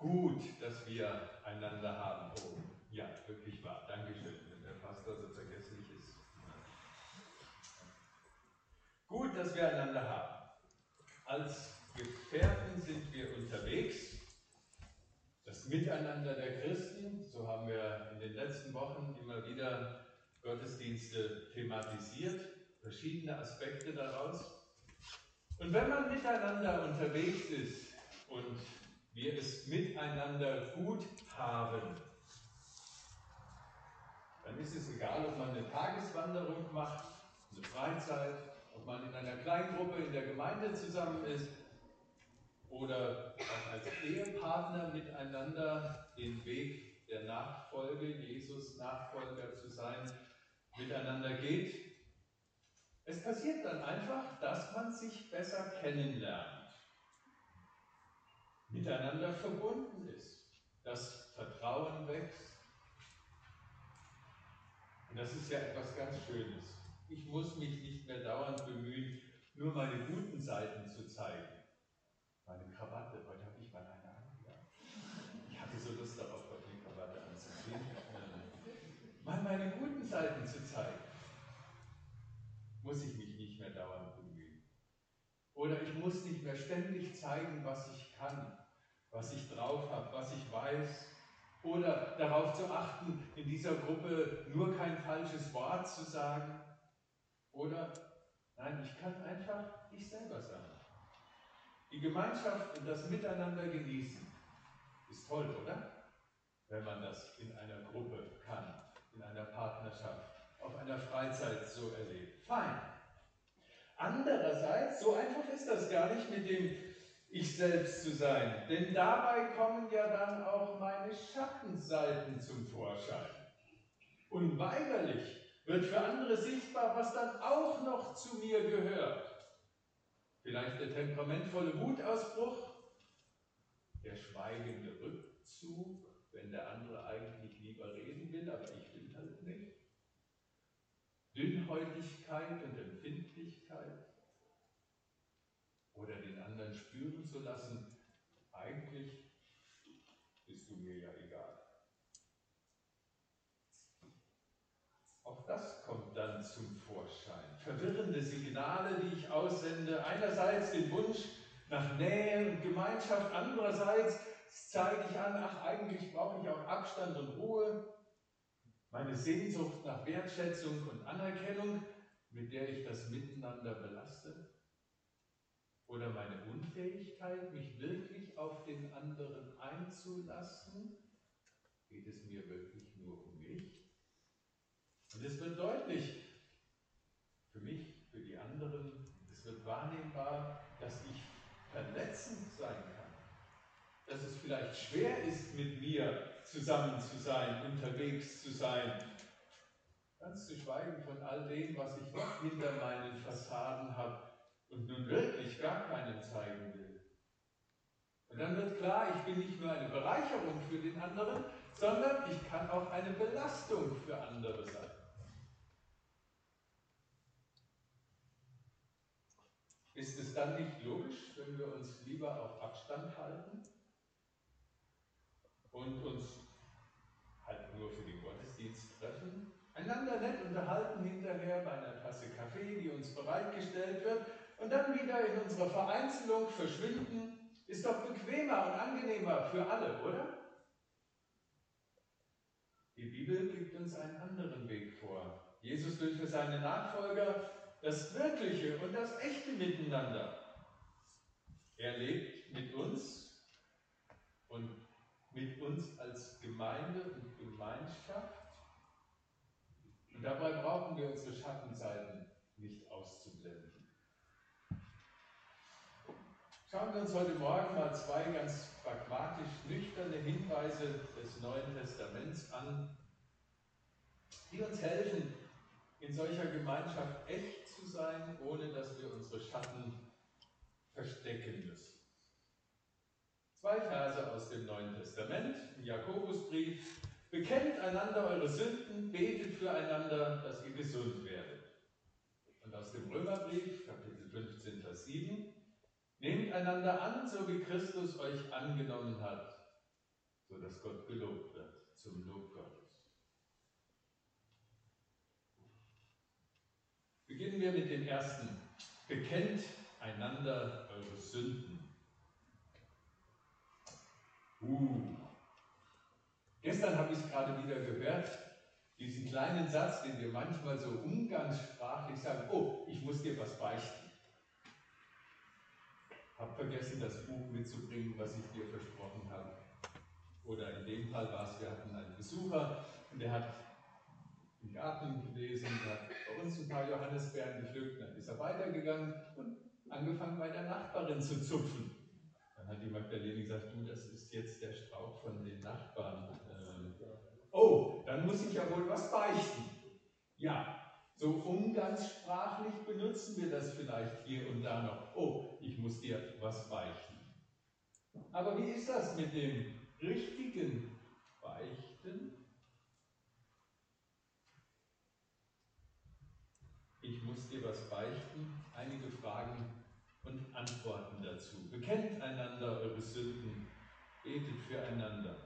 gut, dass wir einander haben. Oh, ja, wirklich wahr. Dankeschön, wenn der Pastor so vergesslich ist. Gut, dass wir einander haben. Als Gefährten sind wir unterwegs. Das Miteinander der Christen, so haben wir in den letzten Wochen immer wieder Gottesdienste thematisiert, verschiedene Aspekte daraus. Und wenn man miteinander unterwegs ist und wir es miteinander gut haben, dann ist es egal, ob man eine Tageswanderung macht, eine Freizeit, ob man in einer Kleingruppe in der Gemeinde zusammen ist oder als Ehepartner miteinander den Weg der Nachfolge, Jesus Nachfolger zu sein, miteinander geht. Es passiert dann einfach, dass man sich besser kennenlernt, miteinander verbunden ist, das Vertrauen wächst. Und das ist ja etwas ganz Schönes. Ich muss mich nicht mehr dauernd bemühen, nur meine guten Seiten zu zeigen. Meine Krawatte, heute habe ich mal eine an. Ja. Ich hatte so Lust darauf, heute die Krawatte anzuziehen. Mal meine guten Seiten zu zeigen muss ich mich nicht mehr dauernd bemühen. Oder ich muss nicht mehr ständig zeigen, was ich kann, was ich drauf habe, was ich weiß. Oder darauf zu achten, in dieser Gruppe nur kein falsches Wort zu sagen. Oder, nein, ich kann einfach ich selber sein. Die Gemeinschaft und das Miteinander genießen ist toll, oder? Wenn man das in einer Gruppe kann, in einer Partnerschaft auf einer Freizeit so erlebt. Fein. Andererseits, so einfach ist das gar nicht mit dem Ich selbst zu sein, denn dabei kommen ja dann auch meine Schattenseiten zum Vorschein. Unweigerlich wird für andere sichtbar, was dann auch noch zu mir gehört. Vielleicht der temperamentvolle Wutausbruch, der schweigende Rückzug, wenn der andere eigentlich lieber reden will, aber ich will halt nicht. Dünnhäutigkeit und Empfindlichkeit oder den anderen spüren zu lassen, eigentlich bist du mir ja egal. Auch das kommt dann zum Vorschein. Verwirrende Signale, die ich aussende. Einerseits den Wunsch nach Nähe und Gemeinschaft, andererseits zeige ich an, ach, eigentlich brauche ich auch Abstand und Ruhe meine Sehnsucht nach Wertschätzung und Anerkennung, mit der ich das Miteinander belaste? Oder meine Unfähigkeit, mich wirklich auf den anderen einzulassen? Geht es mir wirklich nur um mich? Und es wird deutlich, für mich, für die anderen, es wird wahrnehmbar, dass ich verletzend sein kann. Dass es vielleicht schwer ist, mit mir zusammen zu sein, unterwegs zu sein. Ganz zu schweigen von all dem, was ich noch hinter meinen Fassaden habe und nun wirklich gar keinen zeigen will. Und dann wird klar, ich bin nicht nur eine Bereicherung für den anderen, sondern ich kann auch eine Belastung für andere sein. Ist es dann nicht logisch, wenn wir uns lieber auf Abstand halten und uns halt nur für den Gottesdienst treffen, einander nett unterhalten hinterher bei einer Tasse Kaffee, die uns bereitgestellt wird, und dann wieder in unserer Vereinzelung verschwinden, ist doch bequemer und angenehmer für alle, oder? Die Bibel gibt uns einen anderen Weg vor. Jesus will für seine Nachfolger das wirkliche und das echte Miteinander. Er lebt mit uns und mit uns als Gemeinde und Gemeinschaft. Und dabei brauchen wir unsere Schattenseiten nicht auszublenden. Schauen wir uns heute Morgen mal zwei ganz pragmatisch nüchterne Hinweise des Neuen Testaments an, die uns helfen, in solcher Gemeinschaft echt zu sein, ohne dass wir unsere Schatten verstecken müssen. Zwei Verse aus dem Neuen Testament, im Jakobusbrief. Bekennt einander eure Sünden, betet füreinander, dass ihr gesund werdet. Und aus dem Römerbrief, Kapitel 15, Vers 7. Nehmt einander an, so wie Christus euch angenommen hat, sodass Gott gelobt wird, zum Lob Gottes. Beginnen wir mit dem ersten. Bekennt einander eure Sünden. Uh. Gestern habe ich es gerade wieder gehört, diesen kleinen Satz, den wir manchmal so umgangssprachlich sagen, oh, ich muss dir was beichten. Hab vergessen, das Buch mitzubringen, was ich dir versprochen habe. Oder in dem Fall war es, wir hatten einen Besucher und der hat im Garten gelesen, hat bei uns ein paar Johannisbeeren gepflückt, dann ist er weitergegangen und angefangen bei der Nachbarin zu zupfen. Dann hat die Magdalene gesagt, du, das ist jetzt der Strauch von den Nachbarn. Ähm, oh, dann muss ich ja wohl was beichten. Ja, so umgangssprachlich benutzen wir das vielleicht hier und da noch. Oh, ich muss dir was beichten. Aber wie ist das mit dem richtigen Beichten? Ich muss dir was beichten. Einige Fragen und Antworten dazu. Bekennt einander eure Sünden, betet füreinander.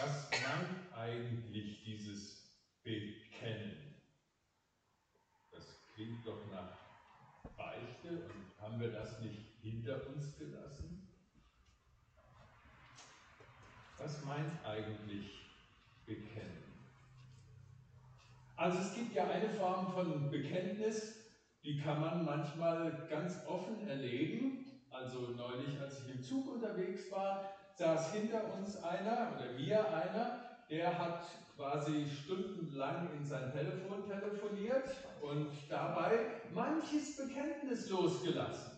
Was meint eigentlich dieses Bekennen? Das klingt doch nach Beichte und haben wir das nicht hinter uns gelassen? Was meint eigentlich Bekennen? Also es gibt ja eine Form von Bekenntnis, die kann man manchmal ganz offen erleben. Also neulich, als ich im Zug unterwegs war, saß hinter uns einer oder mir einer, der hat quasi stundenlang in sein Telefon telefoniert und dabei manches Bekenntnis losgelassen.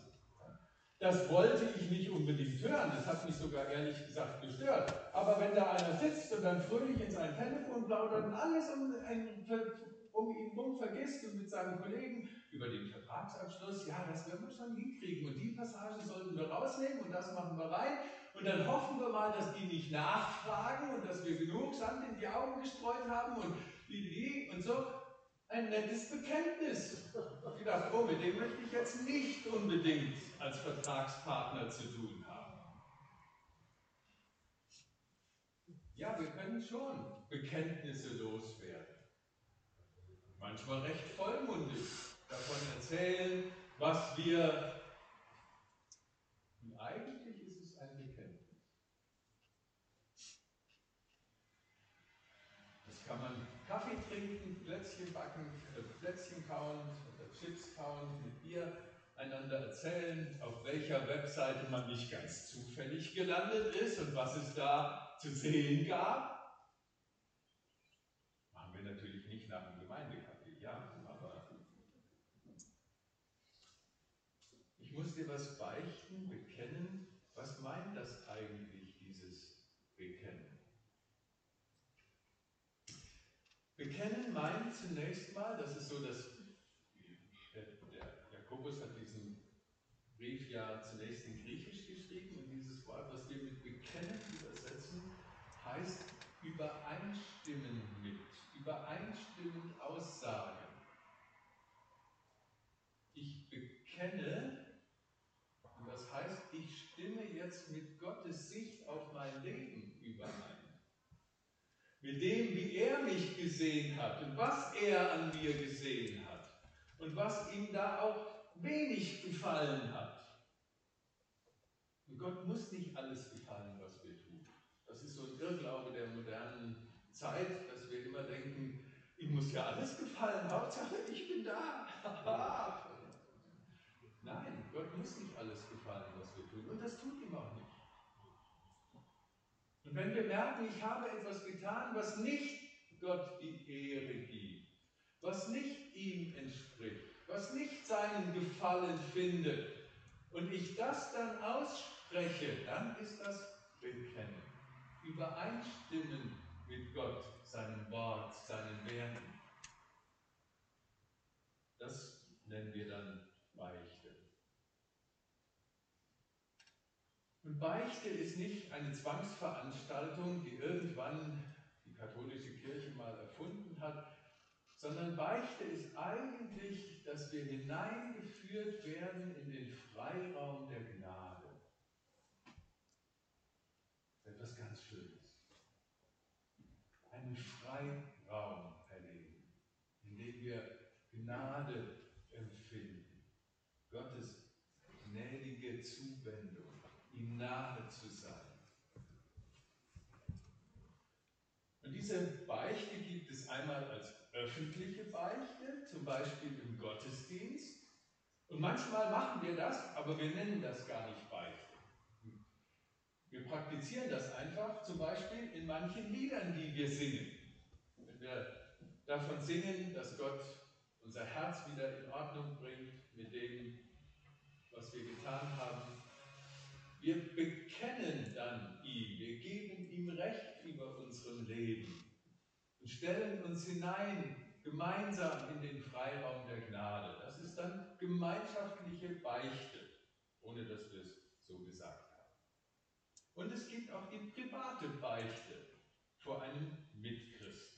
Das wollte ich nicht unbedingt hören, das hat mich sogar ehrlich gesagt gestört. Aber wenn da einer sitzt und dann fröhlich in sein Telefon plaudert und alles um, um ihn herum vergisst und mit seinen Kollegen über den Vertragsabschluss, ja, das werden wir schon hinkriegen und die Passage sollten wir rausnehmen und das machen wir rein und dann hoffen wir mal, dass die nicht nachfragen und dass wir genug Sand in die Augen gestreut haben und und so. Ein nettes Bekenntnis. Ich gedacht, oh, mit dem möchte ich jetzt nicht unbedingt als Vertragspartner zu tun haben. Ja, wir können schon Bekenntnisse loswerden. Manchmal recht vollmundig davon erzählen, was wir einander erzählen, auf welcher Webseite man nicht ganz zufällig gelandet ist und was es da zu sehen gab. Machen wir natürlich nicht nach dem Gemeindekaffee, ja, aber ich muss dir was beichten, bekennen. Was meint das eigentlich, dieses Bekennen? Bekennen meint zunächst mal, das ist so das ja zunächst in Griechisch geschrieben und dieses Wort, was wir mit bekennen übersetzen, heißt übereinstimmen mit, übereinstimmend aussagen. Ich bekenne, und das heißt, ich stimme jetzt mit Gottes Sicht auf mein Leben überein. Mit dem, wie er mich gesehen hat und was er an mir gesehen hat und was ihm da auch wenig gefallen hat. Gott muss nicht alles gefallen, was wir tun. Das ist so ein Irrglaube der modernen Zeit, dass wir immer denken, ihm muss ja alles gefallen, Hauptsache ich bin da. Nein, Gott muss nicht alles gefallen, was wir tun. Und das tut ihm auch nicht. Und wenn wir merken, ich habe etwas getan, was nicht Gott die Ehre gibt, was nicht ihm entspricht, was nicht seinen Gefallen findet, und ich das dann ausspreche, spreche, dann ist das Bekennen. Übereinstimmen mit Gott, seinem Wort, seinen Werten. Das nennen wir dann Beichte. Und Beichte ist nicht eine Zwangsveranstaltung, die irgendwann die katholische Kirche mal erfunden hat, sondern Beichte ist eigentlich, dass wir hineingeführt werden in den Freiraum der Gnade. Einen Freiraum erleben, in dem wir Gnade empfinden, Gottes gnädige Zuwendung, ihm nahe zu sein. Und diese Beichte gibt es einmal als öffentliche Beichte, zum Beispiel im Gottesdienst. Und manchmal machen wir das, aber wir nennen das gar nicht Beichte. Wir praktizieren das einfach, zum Beispiel in manchen Liedern, die wir singen. Wenn wir davon singen, dass Gott unser Herz wieder in Ordnung bringt mit dem, was wir getan haben. Wir bekennen dann ihm, wir geben ihm Recht über unserem Leben und stellen uns hinein gemeinsam in den Freiraum der Gnade. Das ist dann gemeinschaftliche Beichte, ohne dass wir es so gesagt haben. Und es gibt auch die private Beichte vor einem Mitchristen.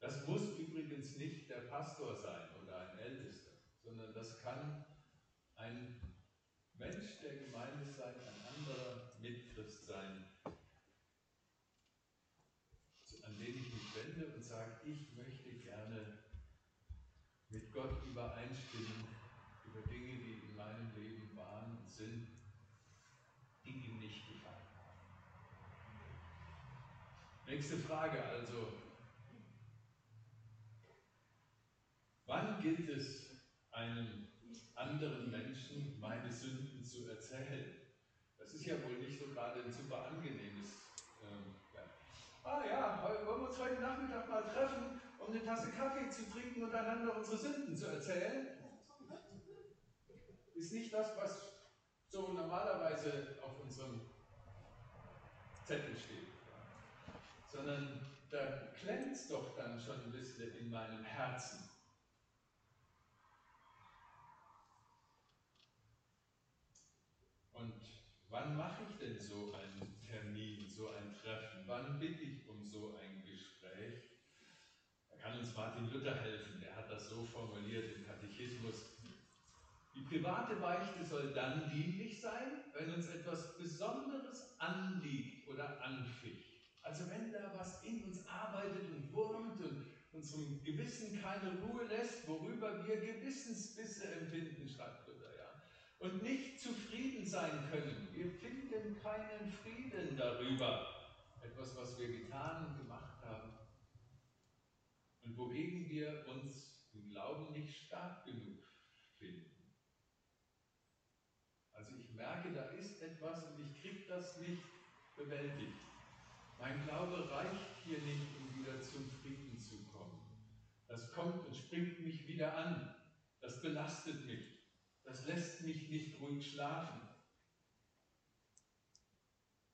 Das muss übrigens nicht der Pastor sein oder ein Ältester, sondern das kann ein Mensch der Gemeinde sein, ein anderer Mitchrist sein, an den ich mich wende und sage, ich möchte gerne mit Gott übereinstimmen über Dinge, die in meinem Leben waren und sind, die ihm nicht gefallen haben. Nächste Frage also. Wann gilt es einem anderen Menschen meine Sünden zu erzählen? Das ist ja wohl nicht so gerade ein super angenehmes ah ja, wollen wir uns heute Nachmittag mal treffen, um eine Tasse Kaffee zu trinken und einander unsere Sünden zu erzählen? Ist nicht das, was so normalerweise auf unserem Zettel steht, sondern da klemmt es doch dann schon ein bisschen in meinem Herzen. Und wann mache ich denn so einen Termin, so ein Treffen? Wann bitte ich so ein Gespräch. Da kann uns Martin Luther helfen, der hat das so formuliert im Katechismus. Die private Beichte soll dann dienlich sein, wenn uns etwas Besonderes anliegt oder anficht. Also wenn da was in uns arbeitet und wurmt und unserem Gewissen keine Ruhe lässt, worüber wir Gewissensbisse empfinden, schreibt Luther, ja. Und nicht zufrieden sein können. Wir finden keinen Frieden darüber etwas, was wir getan und gemacht haben und wogegen wir uns im Glauben nicht stark genug finden. Also ich merke, da ist etwas und ich kriege das nicht bewältigt. Mein Glaube reicht hier nicht, um wieder zum Frieden zu kommen. Das kommt und springt mich wieder an. Das belastet mich. Das lässt mich nicht ruhig schlafen.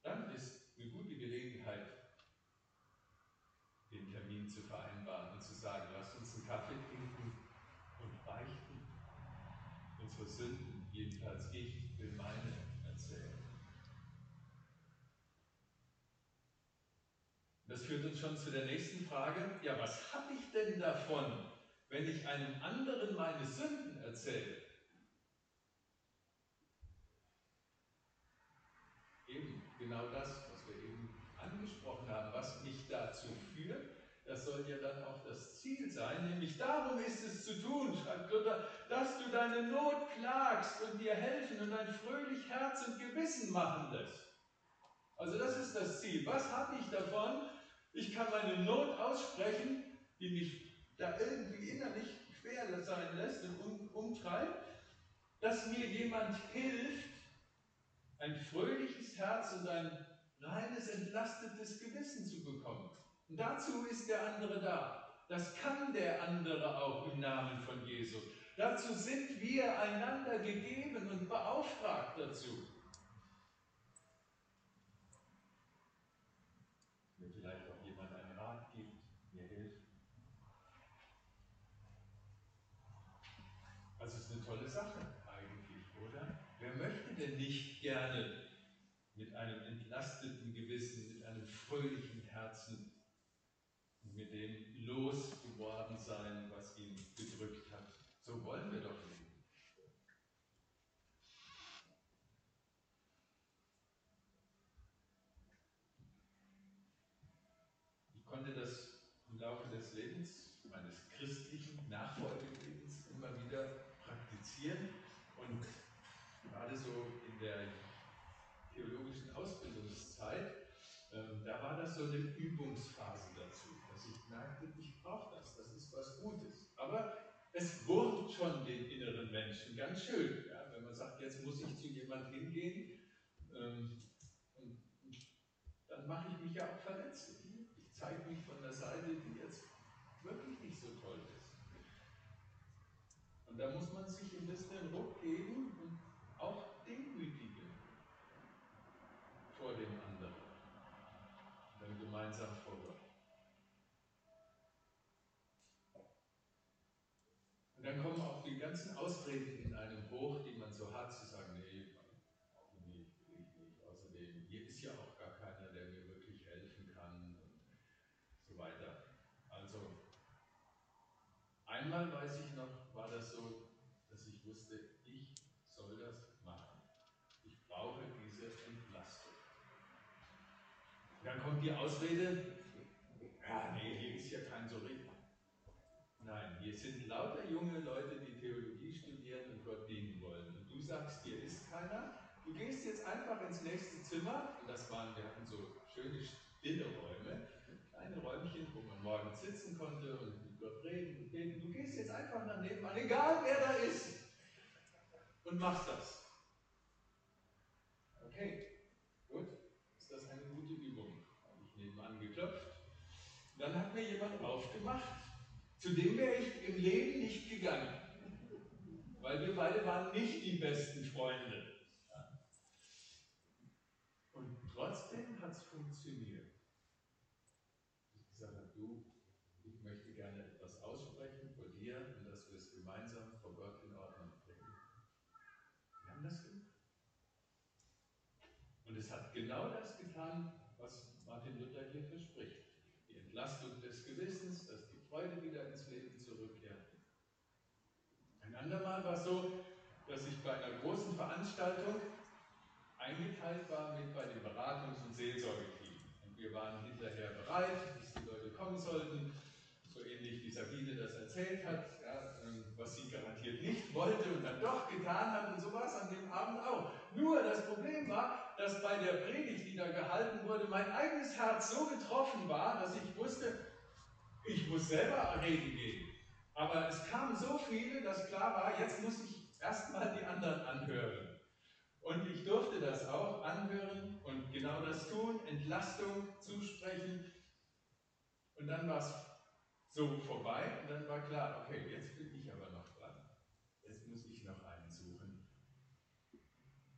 Dann ist eine gute Gelegenheit, den Termin zu vereinbaren und zu sagen, lasst uns einen Kaffee trinken und beichten. Unsere Sünden, jedenfalls ich, will meine erzählen. Das führt uns schon zu der nächsten Frage. Ja, was habe ich denn davon, wenn ich einem anderen meine Sünden erzähle? Eben genau das, das soll ja dann auch das Ziel sein, nämlich darum ist es zu tun, schreibt Luther, dass du deine Not klagst und dir helfen und ein fröhlich Herz und Gewissen machen lässt. Also das ist das Ziel. Was habe ich davon? Ich kann meine Not aussprechen, die mich da irgendwie innerlich schwer sein lässt und um, umtreibt, dass mir jemand hilft, ein fröhliches Herz und ein reines, entlastetes Gewissen zu bekommen. Und dazu ist der andere da. Das kann der andere auch im Namen von Jesus. Dazu sind wir einander gegeben und beauftragt dazu. Mir vielleicht auch jemand einen Rat gibt, mir hilft. Also es ist eine tolle Sache eigentlich, oder? Wer möchte denn nicht gerne mit einem entlasteten Gewissen, mit einem fröhlichen Herzen mit dem losgeworden sein, was ihn gedrückt hat. So wollen wir doch leben. konnte das im Laufe des Lebens, meines christlichen Nachfolgelebens, immer wieder praktizieren und gerade so in der theologischen Ausbildungszeit, ähm, da war das so eine Übungsphase dazu, dass ich merkte, ich brauche das, das ist was Gutes. Aber es wurmt schon den inneren Menschen ganz schön, ja, wenn man sagt, jetzt muss ich zu jemand hingehen ähm, dann mache ich mich ja auch verletzlich. Ich zeige mich von der Seite, die jetzt wirklich nicht so toll ist. Und da muss man sich ein bisschen Ruck geben und auch demütigen vor dem anderen. Dann gemeinsam vor Gott. Und dann kommen auch die ganzen Ausreden in einem hoch, die man so hat, zu sagen, nee, brauche ich nicht, will ich nicht. Außerdem, hier ist ja auch gar keiner, der mir wirklich helfen kann und so weiter. Also, einmal weiß ich noch, war das so, dass ich wusste, ich soll das machen. Ich brauche diese Entlastung. Dann kommt die Ausrede, ja, nee, hier ist ja kein so richtig Nein, hier sind lauter junge Leute, die Theologie studieren und Gott dienen wollen. Und du sagst, hier ist keiner. Du gehst jetzt einfach ins nächste Zimmer, und das waren, wir hatten so schöne stille Räume, kleine Räumchen, wo man morgens sitzen konnte und Gott reden beten. Du gehst jetzt einfach daneben an, egal wer da ist, und machst das. Okay, gut, ist das eine gute Übung? Habe ich nebenan geklopft. Dann hat mir jemand aufgemacht zu dem wäre ich im Leben nicht gegangen. Weil wir beide waren nicht die besten Freunde. Und trotzdem hat es funktioniert. Ich gesagt du, ich möchte gerne etwas aussprechen vor dir und dass wir es gemeinsam vor Gott in Ordnung bringen. Wir haben das gemacht. Und es hat genau das getan, was Martin Luther hier verspricht. Die Entlastung des Gewissens, das Freude wieder ins Leben zurückkehrt. Ein andermal war es so, dass ich bei einer großen Veranstaltung eingeteilt war mit bei dem Beratungs- und Seelsorgeteam. Und wir waren hinterher bereit, bis die Leute kommen sollten, so ähnlich wie Sabine das erzählt hat, ähm, was sie garantiert nicht wollte und dann doch getan hat. Und so war es an dem Abend auch. Nur das Problem war, dass bei der Predigt, die da gehalten wurde, mein eigenes Herz so getroffen war, dass ich wusste, ich muss selber reden gehen. Aber es kamen so viele, dass klar war, jetzt muss ich erstmal die anderen anhören. Und ich durfte das auch anhören und genau das tun, Entlastung zusprechen. Und dann war es so vorbei und dann war klar, okay, jetzt bin ich aber noch dran. Jetzt muss ich noch einen suchen,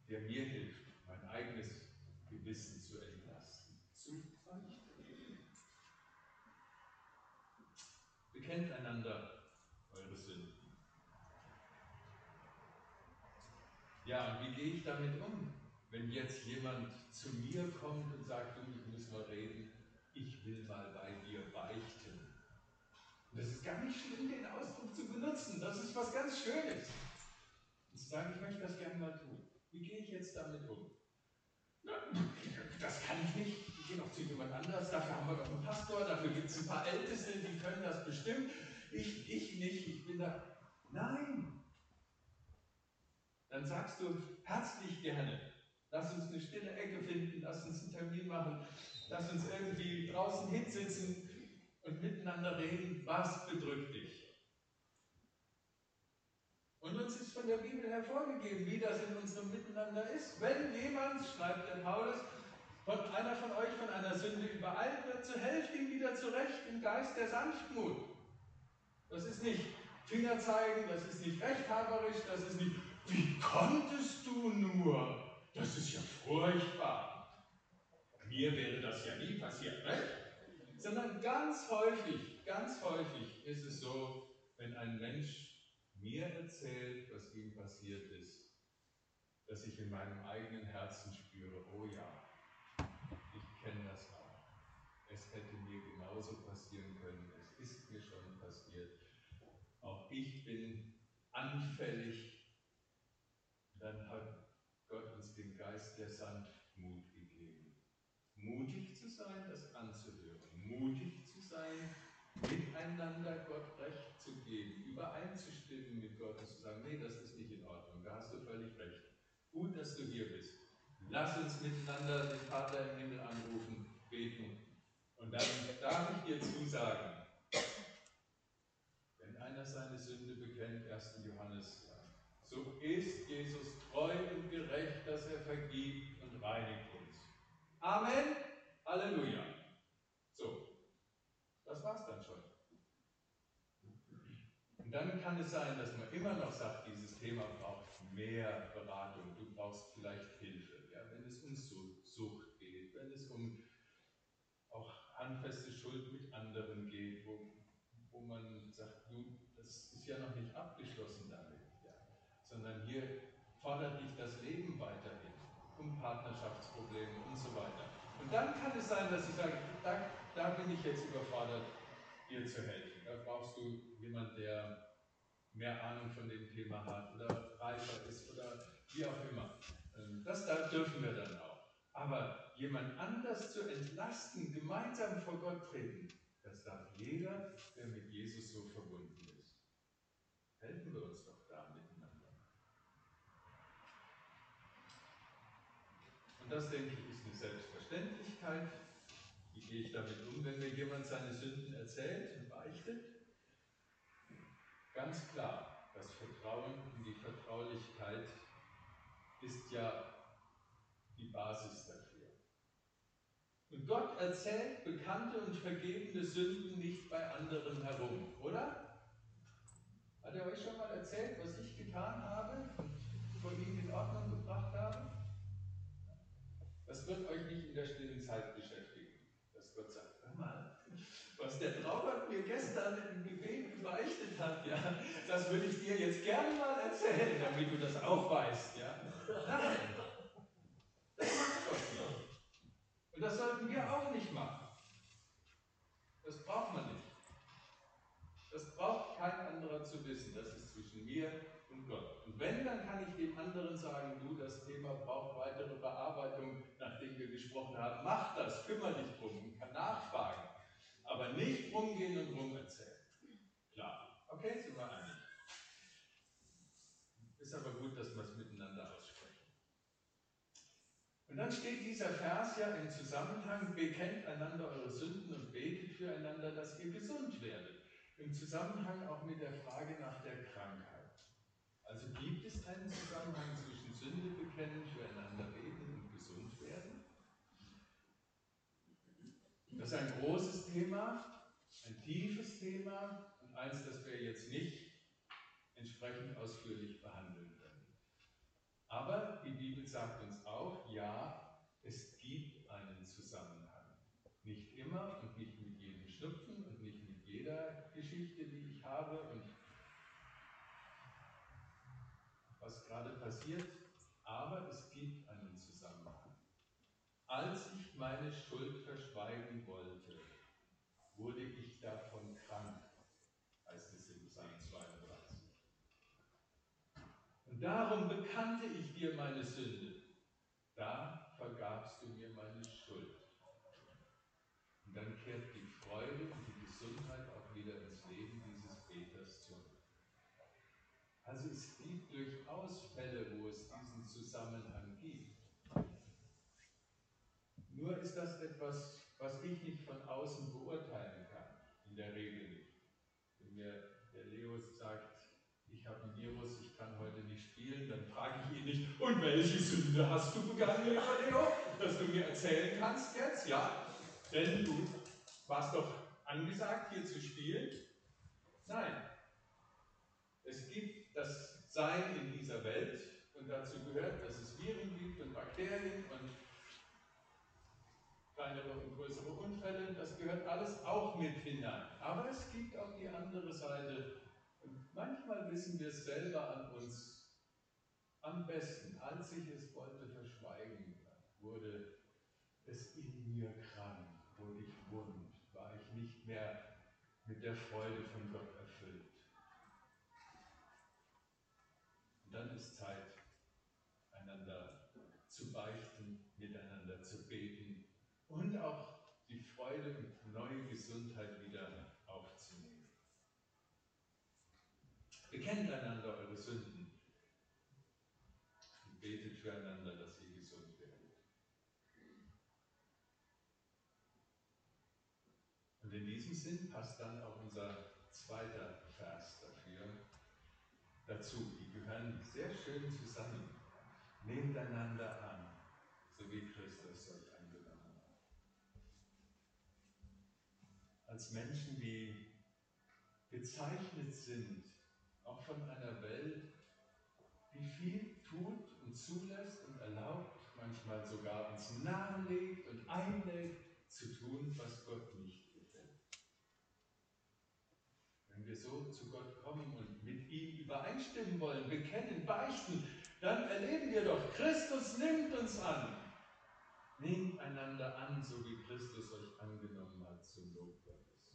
der mir hilft, mein eigenes Gewissen zu entlasten. Zu Bekennt einander eure Sünden. Ja, und wie gehe ich damit um, wenn jetzt jemand zu mir kommt und sagt, du, ich muss mal reden, ich will mal bei das ist gar nicht schlimm, den Ausdruck zu benutzen. Das ist was ganz Schönes. Und zu sagen, ich möchte das gerne mal tun. Wie gehe ich jetzt damit um? das kann ich nicht, ich gehe noch zu jemand anders, dafür haben wir doch einen Pastor, dafür gibt es ein paar Älteste, die können das bestimmt. Ich, ich nicht, ich bin da. Nein! Dann sagst du herzlich gerne, lass uns eine stille Ecke finden, lass uns einen Termin machen, lass uns irgendwie draußen hinsitzen und miteinander reden, was bedrückt dich? Und uns ist von der Bibel hervorgegeben, wie das in unserem Miteinander ist. Wenn jemand, schreibt der Paulus, von einer von euch von einer Sünde übereilt wird, so helft ihm wieder zurecht im Geist der Sanftmut. Das ist nicht Finger zeigen, das ist nicht rechthaberisch, das ist nicht, wie konntest du nur? Das ist ja furchtbar. Mir wäre das ja nie passiert, ne? Sondern ganz häufig, ganz häufig ist es so, wenn ein Mensch mir erzählt, was ihm passiert ist, dass ich in meinem eigenen Herzen spüre, oh ja, ich kenne das auch. Es hätte mir genauso passieren können, es ist mir schon passiert. Auch ich bin anfällig. Dann hat Gott uns den Geist der Sanftmut gegeben. Mutig zu sein, das anzuhören. Mutig zu miteinander Gott Recht zu geben, übereinzustimmen mit Gott und zu sagen, nee, das ist nicht in Ordnung, da hast du völlig recht. Gut, dass du hier bist. Lass uns miteinander den Vater im Himmel anrufen, beten. Und dann darf ich dir zusagen, wenn einer seine Sünde bekennt, 1. Johannes, so ist Jesus treu und gerecht, dass er vergibt und reinigt uns. Amen. Halleluja. So, das war's dann schon. Und dann kann es sein, dass man immer noch sagt, dieses Thema braucht mehr Beratung. Du brauchst vielleicht Hilfe, ja, wenn es um Sucht geht, wenn es um auch handfeste Schuld mit anderen geht, wo, wo man sagt, du, das ist ja noch nicht abgeschlossen damit, ja, sondern hier fordert dich das Leben weiterhin um Partnerschaftsprobleme und so weiter. Und dann kann es sein, dass ich sage, da, da bin ich jetzt überfordert, dir zu helfen. Da brauchst du jemanden, der mehr Ahnung von dem Thema hat oder reifer ist oder wie auch immer. Ähm, das da dürfen wir dann auch. Aber jemand anders zu entlasten, gemeinsam vor Gott treten, das darf jeder, der mit Jesus so verbunden ist. Helfen wir uns doch da miteinander. Und das, denke ich, ist eine Selbstverständlichkeit. Gehe ich damit um, wenn mir jemand seine Sünden erzählt und beichtet? Ganz klar, das Vertrauen in die Vertraulichkeit ist ja die Basis dafür. Und Gott erzählt bekannte und vergebene Sünden nicht bei anderen herum, oder? Hat er euch schon mal erzählt, was ich getan habe und vor ihm in Ordnung gebracht habe? Das wird euch nicht in der stillen Zeit beschäftigen, dass Gott sagt, hör mal, was der Traubert mir gestern im Gebet gebeichtet hat, ja, das würde ich dir jetzt gerne mal erzählen, damit du das auch weißt, ja. Nein, das macht Gott nicht. Und das sollten wir auch nicht machen. Das braucht man nicht. Das braucht kein anderer zu wissen. Das ist zwischen mir und Gott. Und wenn, dann kann ich dem anderen sagen, du, das Thema braucht weitere Bearbeitung, nachdem wir gesprochen haben. Mach das, kümmere dich drum und kann nachfragen. Aber nicht rumgehen und rumerzählen. Klar. Okay, sind wir einig. Ist aber gut, dass wir es miteinander aussprechen. Und dann steht dieser Vers ja im Zusammenhang, bekennt einander eure Sünden und betet füreinander, dass ihr gesund werdet. Im Zusammenhang auch mit der Frage nach der Krankheit. Also gibt es einen Zusammenhang zwischen Sünde bekennen, füreinander beten und gesund werden? Das ist ein großes Thema, ein tiefes Thema und eins, das wir jetzt nicht entsprechend ausführlich behandeln können. Aber die Bibel sagt uns auch, ja, es gibt einen Zusammenhang. Nicht immer und nicht mit jedem Schnupfen und nicht mit jeder Geschichte, die ich habe und was gerade passiert, aber es gibt einen Zusammenhang. Als ich meine Schuld verschweigen wollte, wurde ich davon krank, heißt es in Psalm 32. Und darum bekannte ich dir meine Sünde. Da vergabst du mir meine Schuld. Und dann kehrt die Freude und die Gesundheit auch wieder ins Leben dieses Beters zurück. Also es gibt durchaus Fälle, wo es diesen Zusammenhang gibt. Nur ist das etwas, was ich nicht von außen beurteilen kann, in der Regel nicht. Wenn mir der Leo sagt, ich habe ein Virus, ich kann heute nicht spielen, dann frage ich ihn nicht, und welche Sünde hast du begangen, lieber Leo, dass du mir erzählen kannst jetzt? Ja, denn du warst doch angesagt, hier zu spielen. Nein, es gibt das Sein in dieser Welt und dazu gehört, dass es Viren gibt und Bakterien und kleinere und größere Unfälle, das gehört alles auch mit hinein. Aber es gibt auch die andere Seite. Und manchmal wissen wir es selber an uns am besten. Als ich es wollte verschweigen, wurde es in mir krank, wurde ich wund, war ich nicht mehr mit der Freude von Gott erfüllt. Und dann ist Zeit, einander zu beichten, miteinander zu beten und auch die Freude und neue Gesundheit wieder aufzunehmen. Bekennt einander eure Sünden und betet füreinander, dass ihr gesund werdet. Und in diesem Sinn passt dann auch unser zweiter Vers dafür dazu. Die gehören sehr schön zusammen. Nehmt einander an, so wie Christus euch angenommen hat. Als Menschen, die gezeichnet sind, auch von einer Welt, die viel tut und zulässt und erlaubt, manchmal sogar uns nahelegt und einlädt, zu tun, was Gott nicht gefällt. Wenn wir so zu Gott kommen und mit ihm übereinstimmen wollen, bekennen, beichten, dann erleben wir doch, Christus nimmt uns an. Nehmt einander an, so wie Christus euch angenommen hat zum Lob Gottes.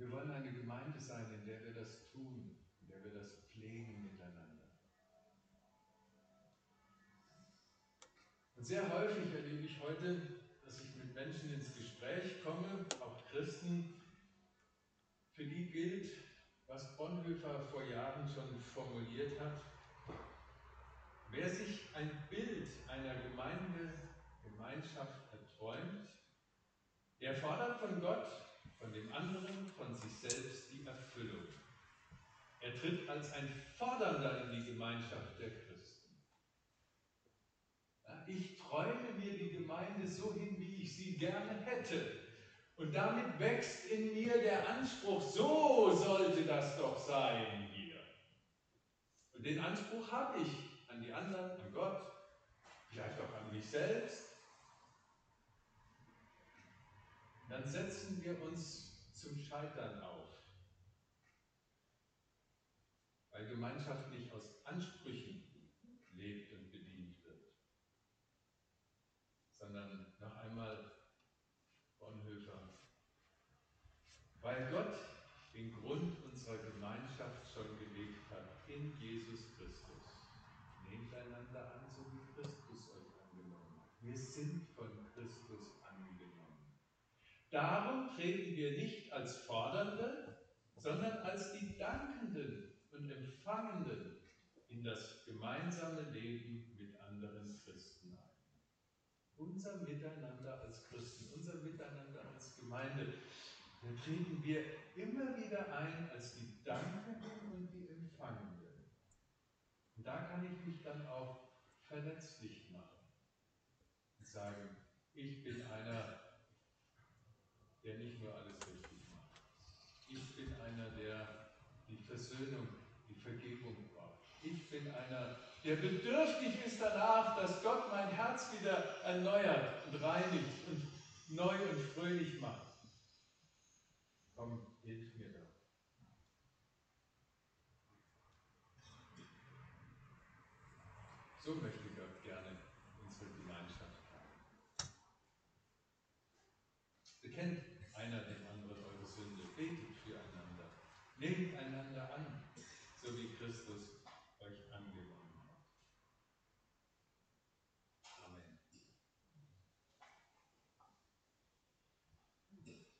Wir wollen eine Gemeinde sein, in der wir das tun, in der wir das pflegen miteinander. Und sehr häufig erlebe ich heute, dass ich mit Menschen ins Gespräch komme, auch Christen, für die gilt, was Bonhoeffer vor Jahren schon formuliert hat. Wer sich ein Bild einer Gemeinde, Gemeinschaft erträumt, der fordert von Gott, von dem anderen, von sich selbst die Erfüllung. Er tritt als ein Fordernder in die Gemeinschaft der Christen. Ich träume mir die Gemeinde so hin, wie ich sie gerne hätte. Und damit wächst in mir der Anspruch, so sollte das doch sein hier. Und den Anspruch habe ich an die anderen, an Gott, vielleicht auch an mich selbst. Dann setzen wir uns zum Scheitern auf. Weil Gemeinschaft nicht aus Ansprüchen lebt und bedient wird, sondern noch einmal Bonhoeffer, weil Gott den Grund unserer Gemeinschaft schon gelegt hat in Jesus Christus. Nehmt einander an, so wie Christus euch angenommen hat. Wir sind von Christus angenommen. Darum treten wir nicht als Fordernde, sondern als die Dankenden und Empfangenden in das gemeinsame Leben mit anderen Christen ein. Unser Miteinander als Christen, unser Miteinander als Gemeinde, da treten wir immer wieder ein als die Dankenden und die Empfangenden. Und da kann ich mich dann auch verletzlich machen und sagen, ich bin einer, der nicht nur alles richtig macht. Ich bin einer, der die Versöhnung, die Vergebung braucht. Ich bin einer, der bedürftig ist danach, dass Gott mein Herz wieder erneuert und reinigt und neu und fröhlich macht. Komm, hilf mir doch. So möchte